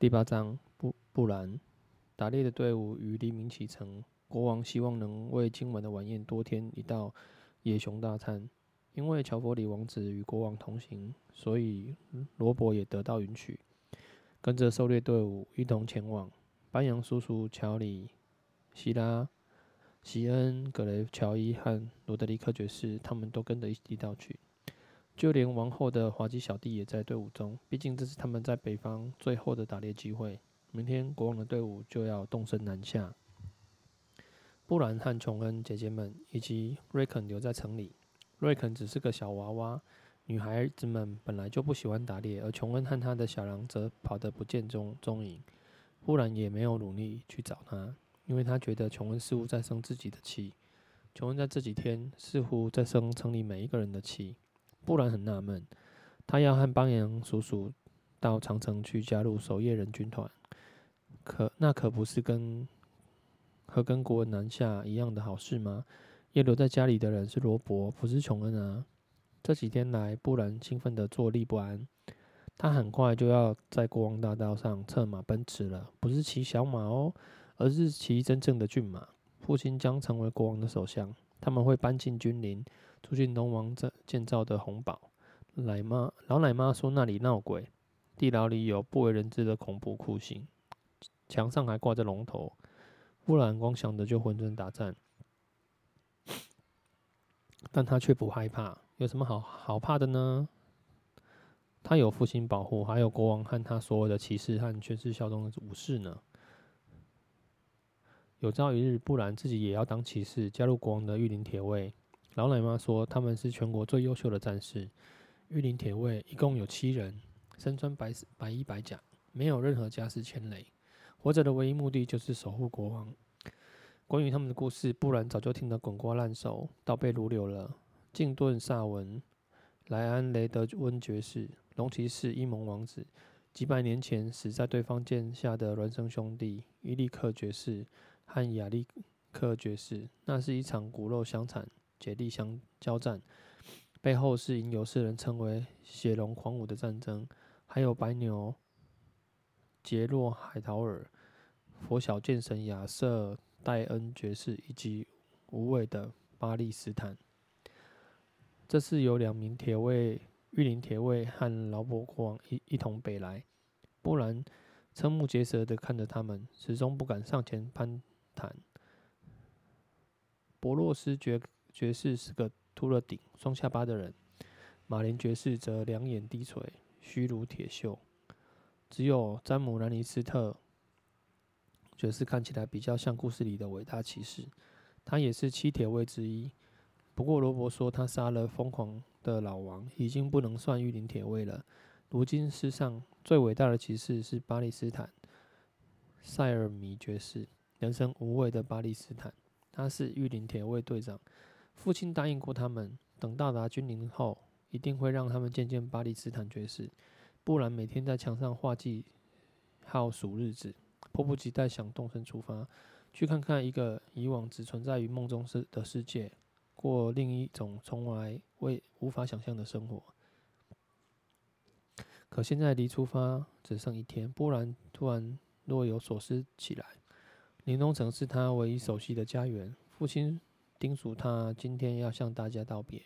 第八章，布布兰打猎的队伍于黎明启程。国王希望能为今晚的晚宴多添一道野熊大餐。因为乔佛里王子与国王同行，所以罗伯也得到允许，跟着狩猎队伍一同前往。班扬叔叔乔里、希拉、席恩、格雷乔伊和罗德里克爵士，他们都跟着一起到去。就连王后的滑稽小弟也在队伍中，毕竟这是他们在北方最后的打猎机会。明天国王的队伍就要动身南下。布兰和琼恩姐姐们以及瑞肯留在城里。瑞肯只是个小娃娃，女孩子们本来就不喜欢打猎，而琼恩和他的小狼则跑得不见踪踪影。布兰也没有努力去找他，因为他觉得琼恩似乎在生自己的气。琼恩在这几天似乎在生城里每一个人的气。布兰很纳闷，他要和邦扬叔叔到长城去加入守夜人军团，可那可不是跟和跟国王南下一样的好事吗？要留在家里的人是罗伯，不是琼恩啊！这几天来，布兰兴奋的坐立不安。他很快就要在国王大道上策马奔驰了，不是骑小马哦，而是骑真正的骏马。父亲将成为国王的首相，他们会搬进君临，住进龙王建造的红堡。奶妈老奶妈说那里闹鬼，地牢里有不为人知的恐怖酷刑，墙上还挂着龙头。布兰光想着就浑身打颤。但他却不害怕，有什么好好怕的呢？他有父亲保护，还有国王和他所有的骑士和全是效忠的武士呢。有朝一日，布兰自己也要当骑士，加入国王的御林铁卫。老奶妈说，他们是全国最优秀的战士。玉林铁卫一共有七人，身穿白白衣白甲，没有任何家世牵累，活着的唯一目的就是守护国王。关于他们的故事，布兰早就听得滚瓜烂熟，倒背如流了。静顿·萨文、莱安·雷德温爵士、龙骑士伊蒙王子，几百年前死在对方剑下的孪生兄弟伊利克爵士和亚历克爵士，那是一场骨肉相残、竭力相交战，背后是吟游诗人称为血龙狂舞的战争。还有白牛杰洛海陶尔、佛晓剑神亚瑟。戴恩爵士以及无畏的巴利斯坦，这次有两名铁卫、御林铁卫和劳勃国王一一同北来。布兰瞠目结舌地看着他们，始终不敢上前攀谈。博洛斯爵爵士是个秃了顶、双下巴的人，马林爵士则两眼低垂、虚如铁锈。只有詹姆·兰尼斯特。爵士看起来比较像故事里的伟大骑士，他也是七铁卫之一。不过罗伯说他杀了疯狂的老王，已经不能算御林铁卫了。如今世上最伟大的骑士是巴利斯坦·塞尔米爵士，人生无畏的巴利斯坦。他是御林铁卫队长，父亲答应过他们，等到达君临后，一定会让他们见见巴利斯坦爵士。布兰每天在墙上画记号数日子。迫不及待想动身出发，去看看一个以往只存在于梦中世的世界，过另一种从来未无法想象的生活。可现在离出发只剩一天，波兰突然若有所思起来。林东城是他唯一熟悉的家园，父亲叮嘱他今天要向大家道别，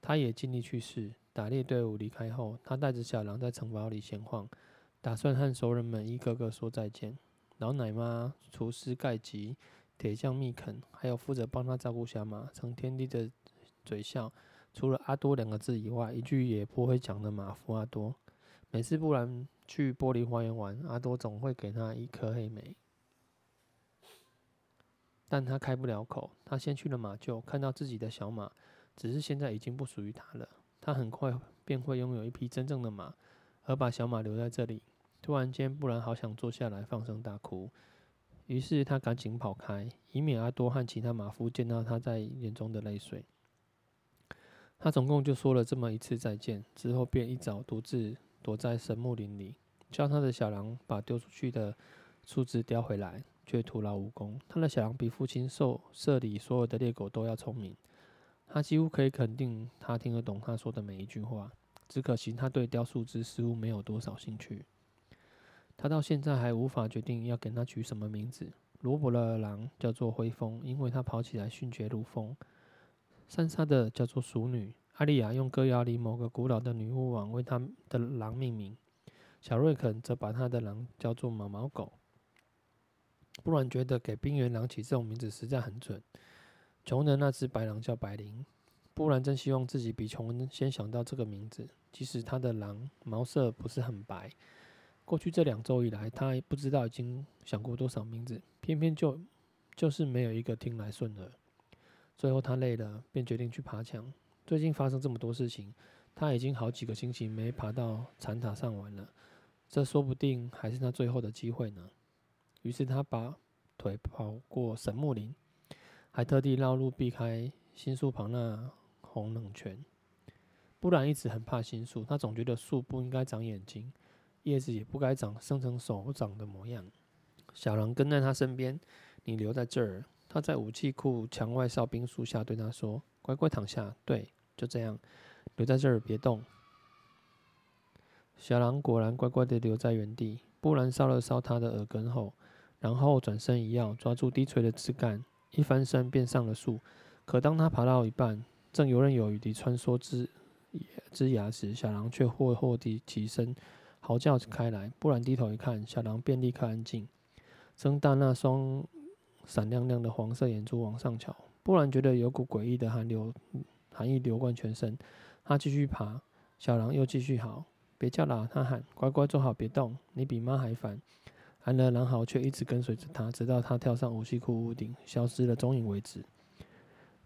他也尽力去试。打猎队伍离开后，他带着小狼在城堡里闲晃。打算和熟人们一个个说再见。老奶妈、厨师盖吉、铁匠密肯，还有负责帮他照顾小马、成天低着嘴笑，除了阿多两个字以外，一句也不会讲的马夫阿多。每次布兰去玻璃花园玩，阿多总会给他一颗黑莓，但他开不了口。他先去了马厩，看到自己的小马，只是现在已经不属于他了。他很快便会拥有一匹真正的马。而把小马留在这里。突然间，布兰好想坐下来放声大哭，于是他赶紧跑开，以免阿多和其他马夫见到他在眼中的泪水。他总共就说了这么一次再见，之后便一早独自躲在神木林里，叫他的小狼把丢出去的树枝叼回来，却徒劳无功。他的小狼比父亲兽舍里所有的猎狗都要聪明，他几乎可以肯定他听得懂他说的每一句话。只可惜，他对雕塑之似乎没有多少兴趣。他到现在还无法决定要给他取什么名字。罗伯的狼叫做灰风，因为他跑起来迅捷如风；珊莎的叫做鼠女。阿丽亚用歌谣里某个古老的女巫王为他的狼命名。小瑞肯则把他的狼叫做毛毛狗。布兰觉得给冰原狼起这种名字实在很准。琼的那只白狼叫白灵。布兰真希望自己比琼恩先想到这个名字，即使他的狼毛色不是很白。过去这两周以来，他不知道已经想过多少名字，偏偏就就是没有一个听来顺耳。最后他累了，便决定去爬墙。最近发生这么多事情，他已经好几个星期没爬到残塔上玩了。这说不定还是他最后的机会呢。于是他把腿跑过神木林，还特地绕路避开新树旁那红冷泉。布兰一直很怕新树，他总觉得树不应该长眼睛，叶子也不该长生成手掌的模样。小狼跟在他身边，你留在这儿。他在武器库墙外哨兵树下对他说：“乖乖躺下。”对，就这样，留在这儿，别动。小狼果然乖乖地留在原地。布兰搔了搔他的耳根后，然后转身一跃，抓住低垂的枝干，一翻身便上了树。可当他爬到一半，正游刃有余地穿梭枝枝桠时，小狼却霍霍地起身，嚎叫开来。布兰低头一看，小狼便立刻安静，睁大那双闪亮亮的黄色眼珠往上瞧。布兰觉得有股诡异的寒流寒意流贯全身。他继续爬，小狼又继续嚎。别叫了，他喊：“乖乖坐好，别动，你比妈还烦。”寒冷狼嚎却一直跟随着他，直到他跳上武器库屋顶，消失了踪影为止。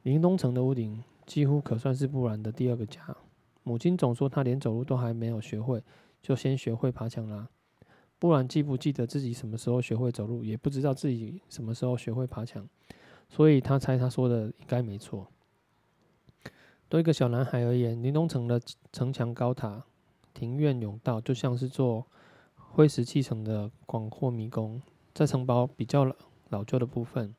林东城的屋顶几乎可算是布兰的第二个家。母亲总说他连走路都还没有学会，就先学会爬墙啦。布兰记不记得自己什么时候学会走路，也不知道自己什么时候学会爬墙，所以他猜他说的应该没错。对一个小男孩而言，林东城的城墙高塔。庭院甬道就像是座灰石砌成的广阔迷宫，在城堡比较老旧的部分，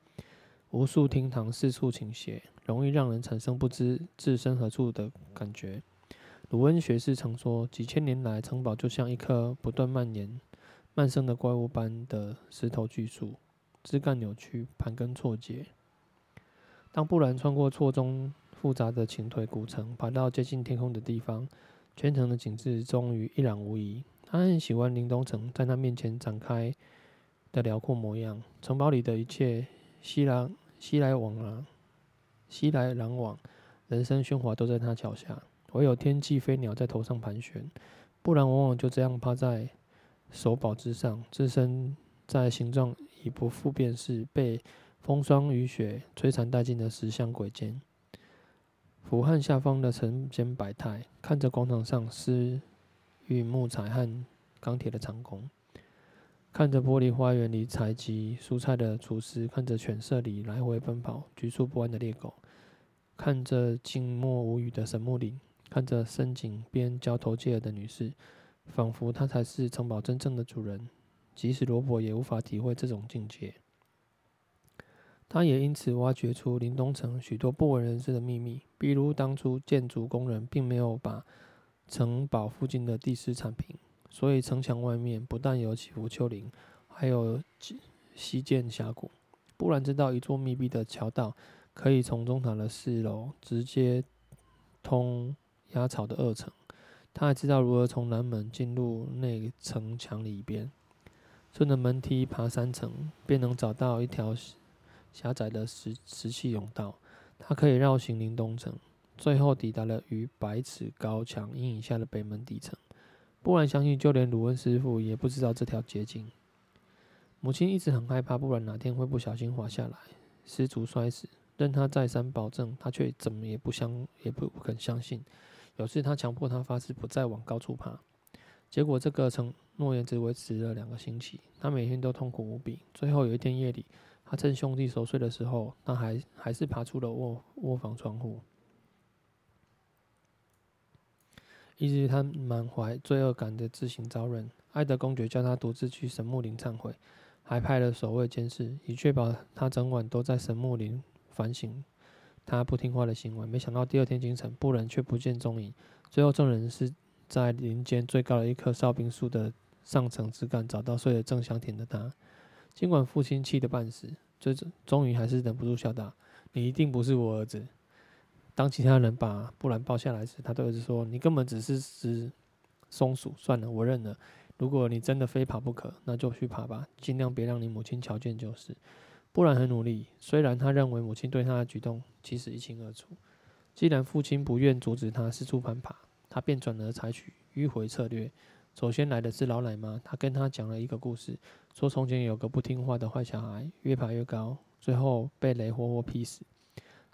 无数厅堂四处倾斜，容易让人产生不知置身何处的感觉。鲁恩学士曾说，几千年来，城堡就像一棵不断蔓延、蔓生的怪物般的石头巨树，枝干扭曲，盘根错节。当布兰穿过错综复杂的倾颓古城，爬到接近天空的地方。全城的景致终于一览无遗。他很喜欢林东城在他面前展开的辽阔模样。城堡里的一切熙来熙来往啊，熙来攘往，人声喧哗都在他脚下。唯有天际飞鸟在头上盘旋。不然往往就这样趴在手堡之上，置身在形状已不复辨识、被风霜雨雪摧残殆尽的石像鬼间。俯瞰下方的城间百态，看着广场上施运木材和钢铁的长工，看着玻璃花园里采集蔬菜的厨师，看着犬舍里来回奔跑、局促不安的猎狗，看着静默无语的神木林，看着深井边交头接耳的女士，仿佛他才是城堡真正的主人。即使罗伯也无法体会这种境界。他也因此挖掘出林东城许多不为人知的秘密，比如当初建筑工人并没有把城堡附近的地势产品，所以城墙外面不但有起伏丘陵，还有西涧峡谷。布兰知道一座密闭的桥道可以从中塔的四楼直接通鸭巢的二层，他还知道如何从南门进入内城墙里边，顺着门梯爬三层，便能找到一条。狭窄的石石砌甬道，它可以绕行林东城，最后抵达了逾百尺高墙阴影下的北门底层。不然相信，就连鲁恩师傅也不知道这条捷径。母亲一直很害怕不然哪天会不小心滑下来，失足摔死。任他再三保证，他却怎么也不相也不不肯相信。有次他强迫他发誓不再往高处爬，结果这个承诺言只维持了两个星期。他每天都痛苦无比。最后有一天夜里。他趁兄弟熟睡的时候，他还还是爬出了卧卧房窗户。以至于他满怀罪恶感的自行招认。爱德公爵叫他独自去神木林忏悔，还派了守卫监视，以确保他整晚都在神木林反省他不听话的行为。没想到第二天清晨，布兰却不见踪影。最后证人是在林间最高的一棵哨兵树的上层枝干找到睡得正香甜的他。尽管父亲气得半死，最终终于还是忍不住笑道：“你一定不是我儿子。”当其他人把布兰抱下来时，他对儿子说：“你根本只是只松鼠。算了，我认了。如果你真的非爬不可，那就去爬吧，尽量别让你母亲瞧见就是。”布兰很努力，虽然他认为母亲对他的举动其实一清二楚。既然父亲不愿阻止他四处攀爬，他便转而采取迂回策略。首先来的是老奶妈，她跟他讲了一个故事，说从前有个不听话的坏小孩，越爬越高，最后被雷活活劈死。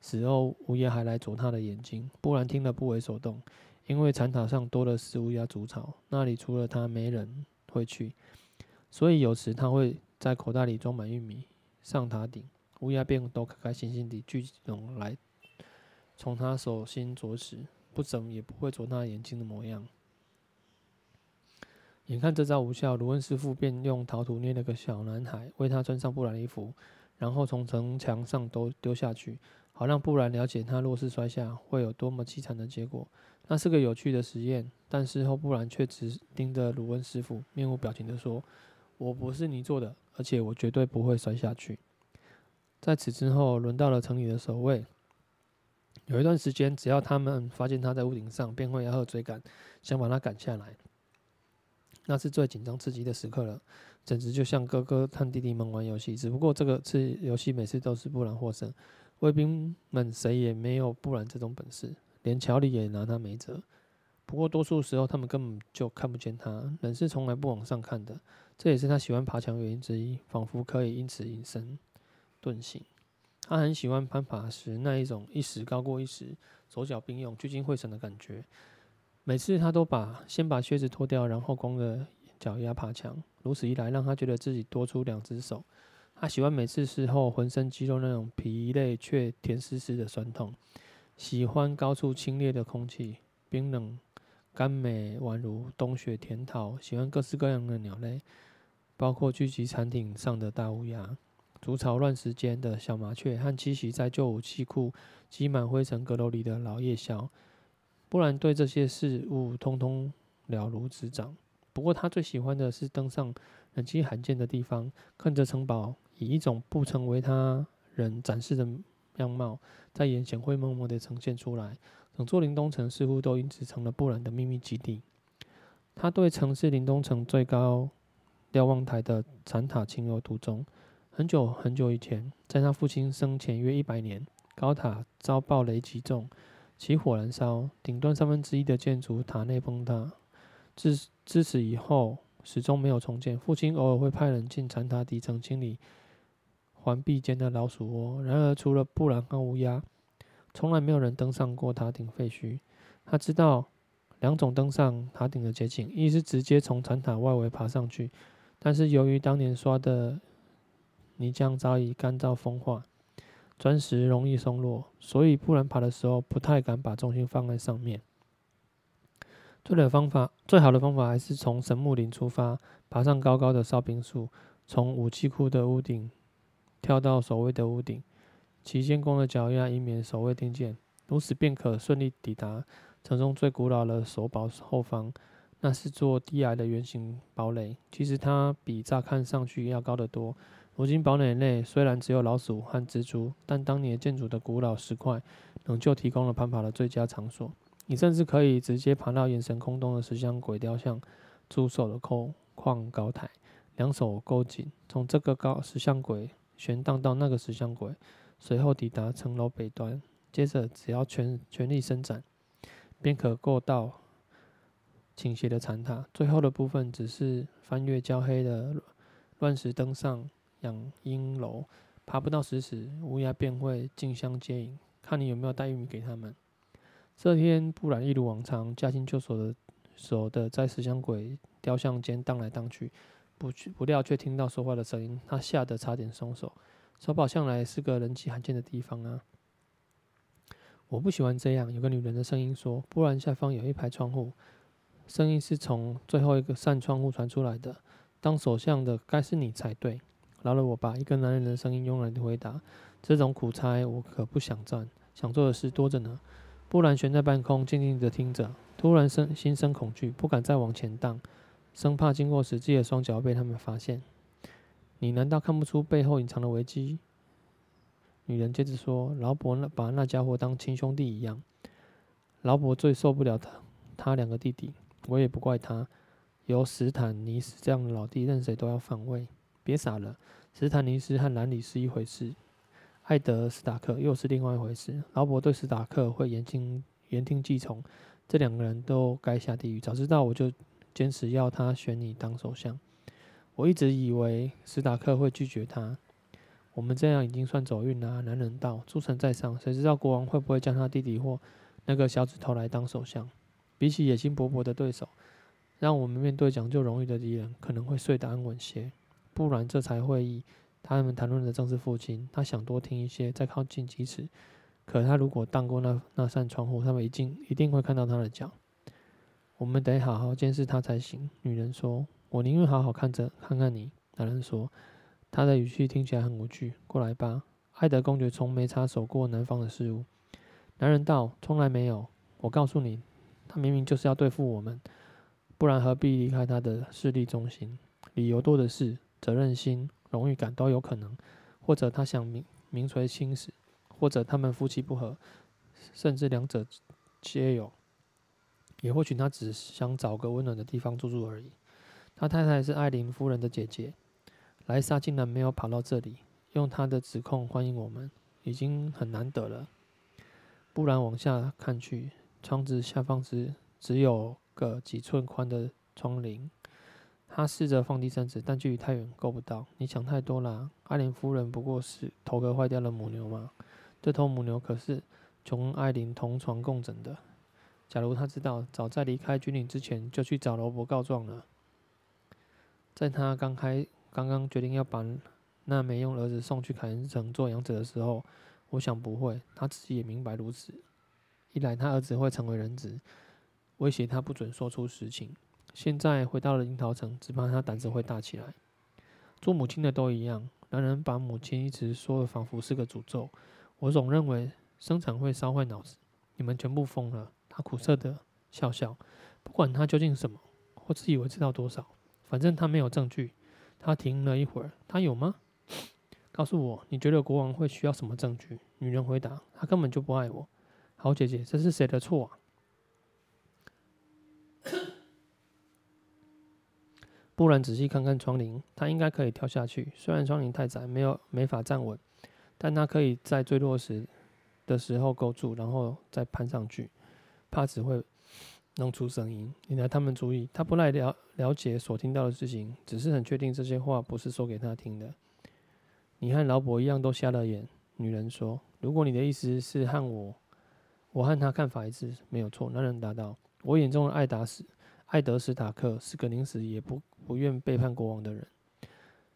死后乌鸦还来啄他的眼睛。布兰听了不为所动，因为禅塔上多了是乌鸦筑巢，那里除了他没人会去，所以有时他会在口袋里装满玉米。上塔顶，乌鸦便都开开心心地聚拢来，从他手心啄食，不怎也不会啄他眼睛的模样。眼看这招无效，卢恩师傅便用陶土捏了个小男孩，为他穿上布兰衣服，然后从城墙上都丢下去，好让布兰了解他若是摔下会有多么凄惨的结果。那是个有趣的实验，但事后布兰却只盯着鲁恩师傅，面无表情地说：“我不是你做的。”而且我绝对不会摔下去。在此之后，轮到了城里的守卫。有一段时间，只要他们发现他在屋顶上，便会吆喝追赶，想把他赶下来。那是最紧张刺激的时刻了，简直就像哥哥和弟弟们玩游戏。只不过这个次游戏每次都是布兰获胜，卫兵们谁也没有布兰这种本事，连乔里也拿他没辙。不过多数时候，他们根本就看不见他，人是从来不往上看的。这也是他喜欢爬墙原因之一，仿佛可以因此隐身遁形。他很喜欢攀爬时那一种一时高过一时、手脚并用、聚精会神的感觉。每次他都把先把靴子脱掉，然后光着脚丫爬墙。如此一来，让他觉得自己多出两只手。他喜欢每次事后浑身肌肉那种疲累却甜丝丝的酸痛。喜欢高处清冽的空气，冰冷甘美，宛如冬雪甜桃。喜欢各式各样的鸟类。包括聚集产艇上的大乌鸦、筑巢乱石间的小麻雀和栖息在旧武器库积满灰尘阁楼里的老夜宵。布兰对这些事物通通了如指掌。不过他最喜欢的是登上人迹罕见的地方，看着城堡以一种不成为他人展示的样貌，在眼前灰蒙蒙地呈现出来。整座林东城似乎都因此成了布兰的秘密基地。他对城市林东城最高瞭望台的残塔情有独钟。很久很久以前，在他父亲生前约一百年，高塔遭暴雷击中，起火燃烧，顶端三分之一的建筑塔内崩塌。自自此以后，始终没有重建。父亲偶尔会派人进残塔底层清理环壁间的老鼠窝。然而，除了布兰和乌鸦，从来没有人登上过塔顶废墟。他知道两种登上塔顶的捷径：一是直接从残塔外围爬上去。但是由于当年刷的泥浆早已干燥风化，砖石容易松落，所以布兰爬的时候不太敢把重心放在上面。最的方法，最好的方法还是从神木林出发，爬上高高的哨兵树，从武器库的屋顶跳到守卫的屋顶，期间光着脚丫，以免守卫听见，如此便可顺利抵达城中最古老的守堡后方。那是座低矮的圆形堡垒，其实它比乍看上去要高得多。如今堡垒内虽然只有老鼠和蜘蛛，但当年建筑的古老石块仍旧提供了攀爬的最佳场所。你甚至可以直接爬到眼神空洞的石像鬼雕像驻守的空旷高台，两手勾紧，从这个高石像鬼悬荡到那个石像鬼，随后抵达城楼北端，接着只要全全力伸展，便可够到。倾斜的残塔，最后的部分只是翻越焦黑的乱石，登上养鹰楼。爬不到十尺，乌鸦便会竞相接应，看你有没有带玉米给他们。这天，布兰一如往常，驾轻就熟的手的在石像鬼雕像间荡来荡去，不去不料却听到说话的声音，他吓得差点松手。守堡向来是个人迹罕见的地方啊！我不喜欢这样。有个女人的声音说：“布兰下方有一排窗户。”声音是从最后一个扇窗户传出来的。当首相的该是你才对，饶了我吧！一个男人的声音慵懒地回答。这种苦差我可不想占，想做的事多着呢。布兰悬在半空，静静地听着，突然生心生恐惧，不敢再往前荡。生怕经过时自己的双脚被他们发现。你难道看不出背后隐藏的危机？女人接着说：“劳勃那把那家伙当亲兄弟一样。劳勃最受不了他他两个弟弟，我也不怪他。有史坦尼斯这样的老弟，任谁都要反胃。别傻了，史坦尼斯和兰里是一回事，艾德斯塔克又是另外一回事。劳勃对史塔克会言听言听计从，这两个人都该下地狱。早知道我就坚持要他选你当首相。”我一直以为史塔克会拒绝他。我们这样已经算走运了。男人道：“诸神在上，谁知道国王会不会将他弟弟或那个小指头来当首相？比起野心勃勃的对手，让我们面对讲究荣誉的敌人，可能会睡得安稳些。不然这才会议，他们谈论的正是父亲。他想多听一些，再靠近几尺。可他如果荡过那那扇窗户，他们一定一定会看到他的脚。我们得好好监视他才行。”女人说。我宁愿好好看着看看你。男人说，他的语气听起来很无趣。过来吧，爱德公爵从没插手过南方的事务。男人道：“从来没有。我告诉你，他明明就是要对付我们，不然何必离开他的势力中心？理由多的是，责任心、荣誉感都有可能，或者他想名名垂青史，或者他们夫妻不和，甚至两者皆有。也或许他只想找个温暖的地方住住而已。”他太太是艾琳夫人的姐姐，莱莎竟然没有跑到这里，用她的指控欢迎我们，已经很难得了。不然往下看去，窗子下方是只有个几寸宽的窗棂。他试着放低身子，但距离太远，够不到。你想太多了，艾琳夫人不过是头壳坏掉的母牛嘛。这头母牛可是穷艾琳同床共枕的。假如他知道，早在离开军营之前就去找罗伯告状了。在他刚开刚刚决定要把那没用儿子送去凯恩城做养子的时候，我想不会，他自己也明白如此。一来他儿子会成为人质，威胁他不准说出实情。现在回到了樱桃城，只怕他胆子会大起来。做母亲的都一样，男人把母亲一直说的仿佛是个诅咒。我总认为生产会烧坏脑子，你们全部疯了。他苦涩的笑笑，不管他究竟什么，或自以为知道多少。反正他没有证据。他停了一会儿，他有吗？告诉我，你觉得国王会需要什么证据？女人回答：他根本就不爱我。好姐姐，这是谁的错啊？不然仔细看看窗棂，他应该可以跳下去。虽然窗棂太窄，没有没法站稳，但他可以在坠落时的时候勾住，然后再攀上去。怕只会。弄出声音，引来他们注意。他不来了了解所听到的事情，只是很确定这些话不是说给他听的。你和劳勃一样都瞎了眼，女人说。如果你的意思是和我，我和他看法一致，没有错。男人答道。我眼中的艾达史艾德史塔克是个宁死也不不愿背叛国王的人。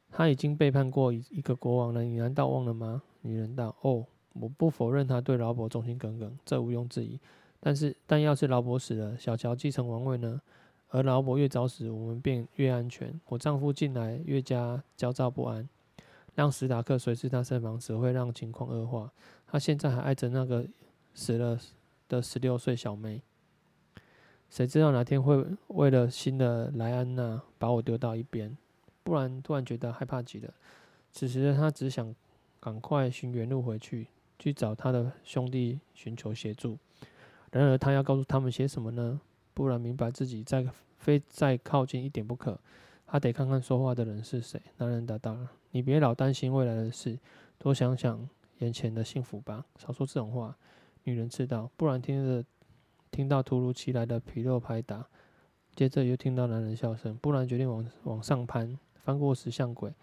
他已经背叛过一一个国王了，你难道忘了吗？女人道。哦，我不否认他对劳勃忠心耿耿，这毋庸置疑。但是，但要是劳勃死了，小乔继承王位呢？而劳勃越早死，我们便越安全。我丈夫近来越加焦躁不安，让史塔克随侍他身旁，只会让情况恶化。他现在还爱着那个死了的十六岁小妹。谁知道哪天会为了新的莱安娜把我丢到一边？不然，突然觉得害怕极了。此时的他只想赶快寻原路回去，去找他的兄弟寻求协助。然而，他要告诉他们些什么呢？不然，明白自己再非再靠近一点不可。他得看看说话的人是谁。男人答道：“你别老担心未来的事，多想想眼前的幸福吧。少说这种话。”女人知道。不然，听着听到突如其来的皮肉拍打，接着又听到男人笑声。不然，决定往往上攀，翻过石像鬼，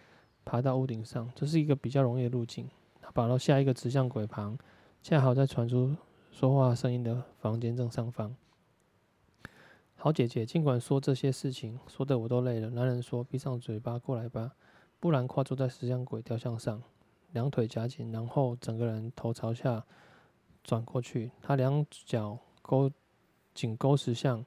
爬到屋顶上。这是一个比较容易的路径。他跑到下一个石像鬼旁，恰好在传出。说话声音的房间正上方。好姐姐，尽管说这些事情，说的我都累了。男人说：“闭上嘴巴，过来吧。”不然跨坐在石像鬼雕像上，两腿夹紧，然后整个人头朝下转过去。他两脚勾紧勾石像，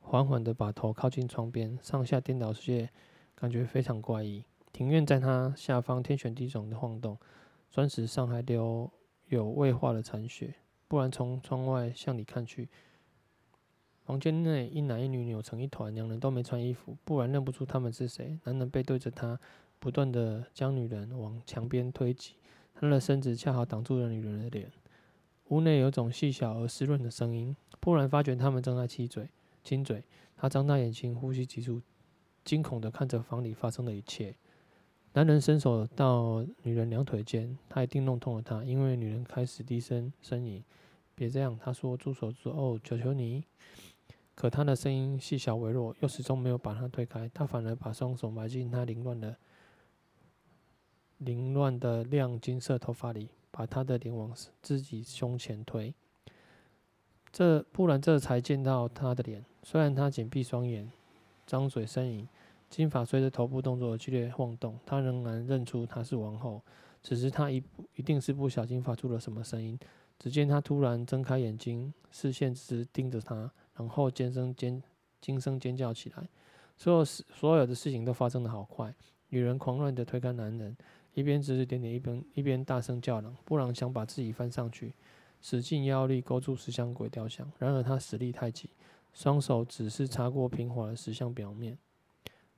缓缓地把头靠近窗边，上下颠倒些，感觉非常怪异。庭院在他下方天旋地转的晃动，砖石上还留有未化的残雪。不然从窗外向里看去，房间内一男一女扭成一团，两人都没穿衣服，不然认不出他们是谁。男人背对着他，不断地将女人往墙边推挤，他的身子恰好挡住了女人的脸。屋内有种细小而湿润的声音。布兰发觉他们正在亲嘴，亲嘴。他张大眼睛，呼吸急促，惊恐地看着房里发生的一切。男人伸手到女人两腿间，他一定弄痛了她，因为女人开始低声呻吟。别这样，他说：“住手！住哦，求求你！”可他的声音细小微弱，又始终没有把他推开。他反而把双手埋进他凌乱的、凌乱的亮金色头发里，把他的脸往自己胸前推。这不然这才见到他的脸，虽然他紧闭双眼，张嘴呻吟，金发随着头部动作剧烈晃动，他仍然认出她是王后。此时他一一定是不小心发出了什么声音。只见他突然睁开眼睛，视线直盯着他。然后尖声尖惊声尖叫起来，所有事所有的事情都发生得好快。女人狂乱地推开男人，一边指指点点，一边一边大声叫嚷。布朗想把自己翻上去，使尽腰力勾住石像鬼雕像，然而他实力太急，双手只是擦过平滑的石像表面。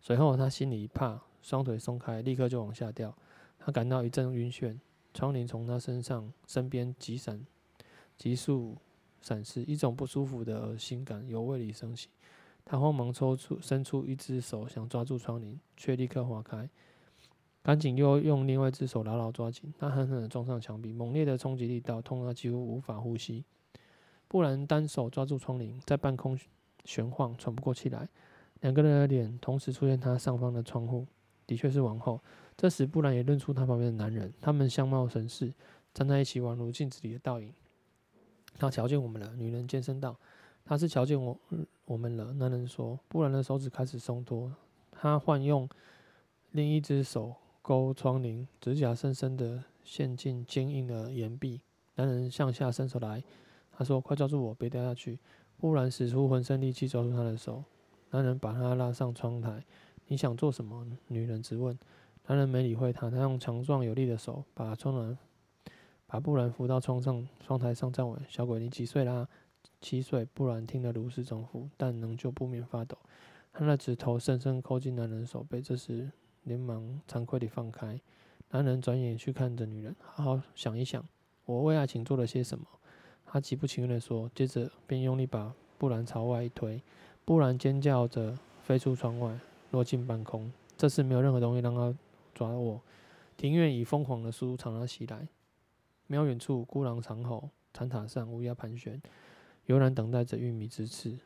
随后他心里一怕，双腿松开，立刻就往下掉。他感到一阵晕眩，窗帘从他身上身边急闪，急速。闪失，一种不舒服的恶心感由胃里升起，他慌忙抽出伸出一只手想抓住窗帘，却立刻滑开，赶紧又用另外一只手牢牢抓紧。他狠狠地撞上墙壁，猛烈的冲击力道痛得几乎无法呼吸。不然单手抓住窗帘，在半空悬晃，喘不过气来。两个人的脸同时出现他上方的窗户，的确是王后。这时布兰也认出他旁边的男人，他们相貌神似，站在一起宛如镜子里的倒影。他瞧见我们了，女人尖声道：“他是瞧见我我们了。”男人说：“布兰的手指开始松脱，他换用另一只手勾窗帘，指甲深深的陷进坚硬的岩壁。”男人向下伸手来，他说：“快抓住我，别掉下去！”布兰使出浑身力气抓住他的手，男人把她拉上窗台。“你想做什么？”女人质问。男人没理会她，他用强壮有力的手把窗栏。把布兰扶到窗上，窗台上站稳。小鬼，你几岁啦？七岁。布兰听得如释重负，但仍旧不免发抖。他的指头深深抠进男人手背，这时连忙惭愧地放开。男人转眼去看着女人，好好想一想，我为爱情做了些什么？他极不情愿地说，接着便用力把布兰朝外一推。忽然尖叫着飞出窗外，落进半空。这次没有任何东西让他抓我。庭院以疯狂的速度朝他袭来。瞄远处，孤狼长吼，残塔上乌鸦盘旋，悠然等待着玉米之刺。